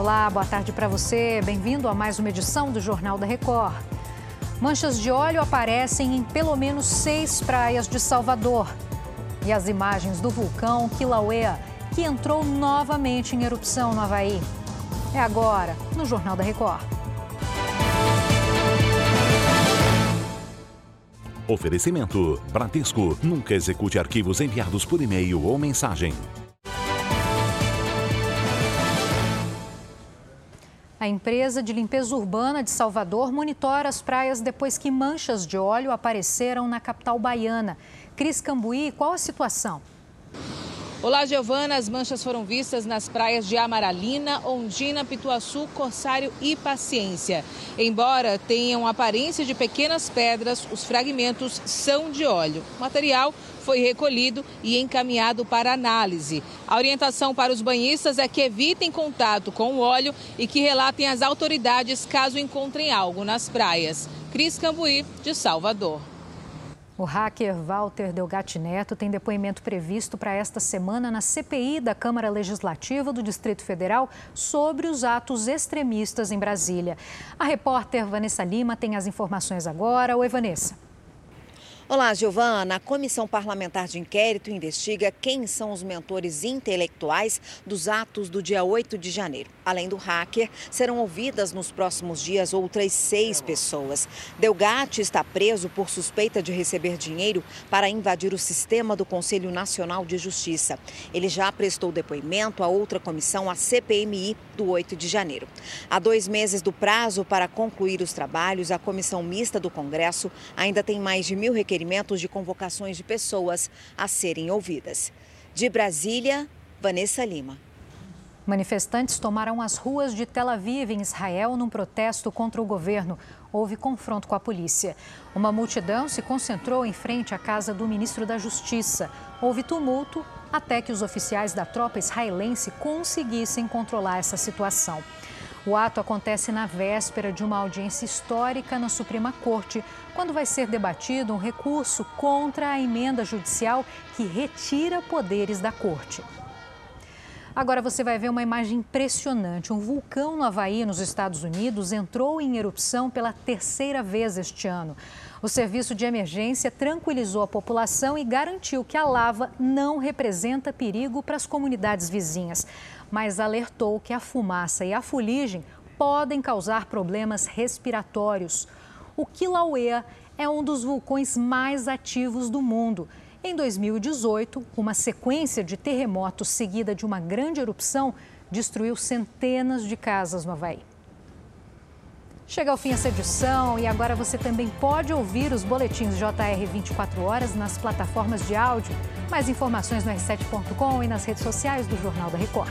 Olá, boa tarde para você. Bem-vindo a mais uma edição do Jornal da Record. Manchas de óleo aparecem em pelo menos seis praias de Salvador. E as imagens do vulcão Kilauea, que entrou novamente em erupção no Havaí. É agora, no Jornal da Record. Oferecimento: Bradesco. Nunca execute arquivos enviados por e-mail ou mensagem. A empresa de limpeza urbana de Salvador monitora as praias depois que manchas de óleo apareceram na capital baiana. Cris Cambuí, qual a situação? Olá, Giovana. As manchas foram vistas nas praias de Amaralina, Ondina, Pituaçu, Corsário e Paciência. Embora tenham aparência de pequenas pedras, os fragmentos são de óleo. Material foi recolhido e encaminhado para análise. A orientação para os banhistas é que evitem contato com o óleo e que relatem às autoridades caso encontrem algo nas praias. Cris Cambuí, de Salvador. O hacker Walter Delgatti Neto tem depoimento previsto para esta semana na CPI da Câmara Legislativa do Distrito Federal sobre os atos extremistas em Brasília. A repórter Vanessa Lima tem as informações agora. Oi, Vanessa. Olá, Giovana. A Comissão Parlamentar de Inquérito investiga quem são os mentores intelectuais dos atos do dia 8 de janeiro. Além do hacker, serão ouvidas nos próximos dias outras seis pessoas. Delgatti está preso por suspeita de receber dinheiro para invadir o sistema do Conselho Nacional de Justiça. Ele já prestou depoimento a outra comissão, a CPMI, do 8 de janeiro. Há dois meses do prazo para concluir os trabalhos, a Comissão Mista do Congresso ainda tem mais de mil requerimentos requerimentos de convocações de pessoas a serem ouvidas. De Brasília, Vanessa Lima. Manifestantes tomaram as ruas de Tel Aviv, em Israel, num protesto contra o governo. Houve confronto com a polícia. Uma multidão se concentrou em frente à casa do ministro da Justiça. Houve tumulto até que os oficiais da tropa israelense conseguissem controlar essa situação. O ato acontece na véspera de uma audiência histórica na Suprema Corte, quando vai ser debatido um recurso contra a emenda judicial que retira poderes da Corte. Agora você vai ver uma imagem impressionante. Um vulcão no Havaí, nos Estados Unidos, entrou em erupção pela terceira vez este ano. O serviço de emergência tranquilizou a população e garantiu que a lava não representa perigo para as comunidades vizinhas mas alertou que a fumaça e a fuligem podem causar problemas respiratórios. O Kilauea é um dos vulcões mais ativos do mundo. Em 2018, uma sequência de terremotos seguida de uma grande erupção destruiu centenas de casas no Havaí. Chega ao fim essa edição e agora você também pode ouvir os boletins JR 24 horas nas plataformas de áudio. Mais informações no r7.com e nas redes sociais do Jornal da Record.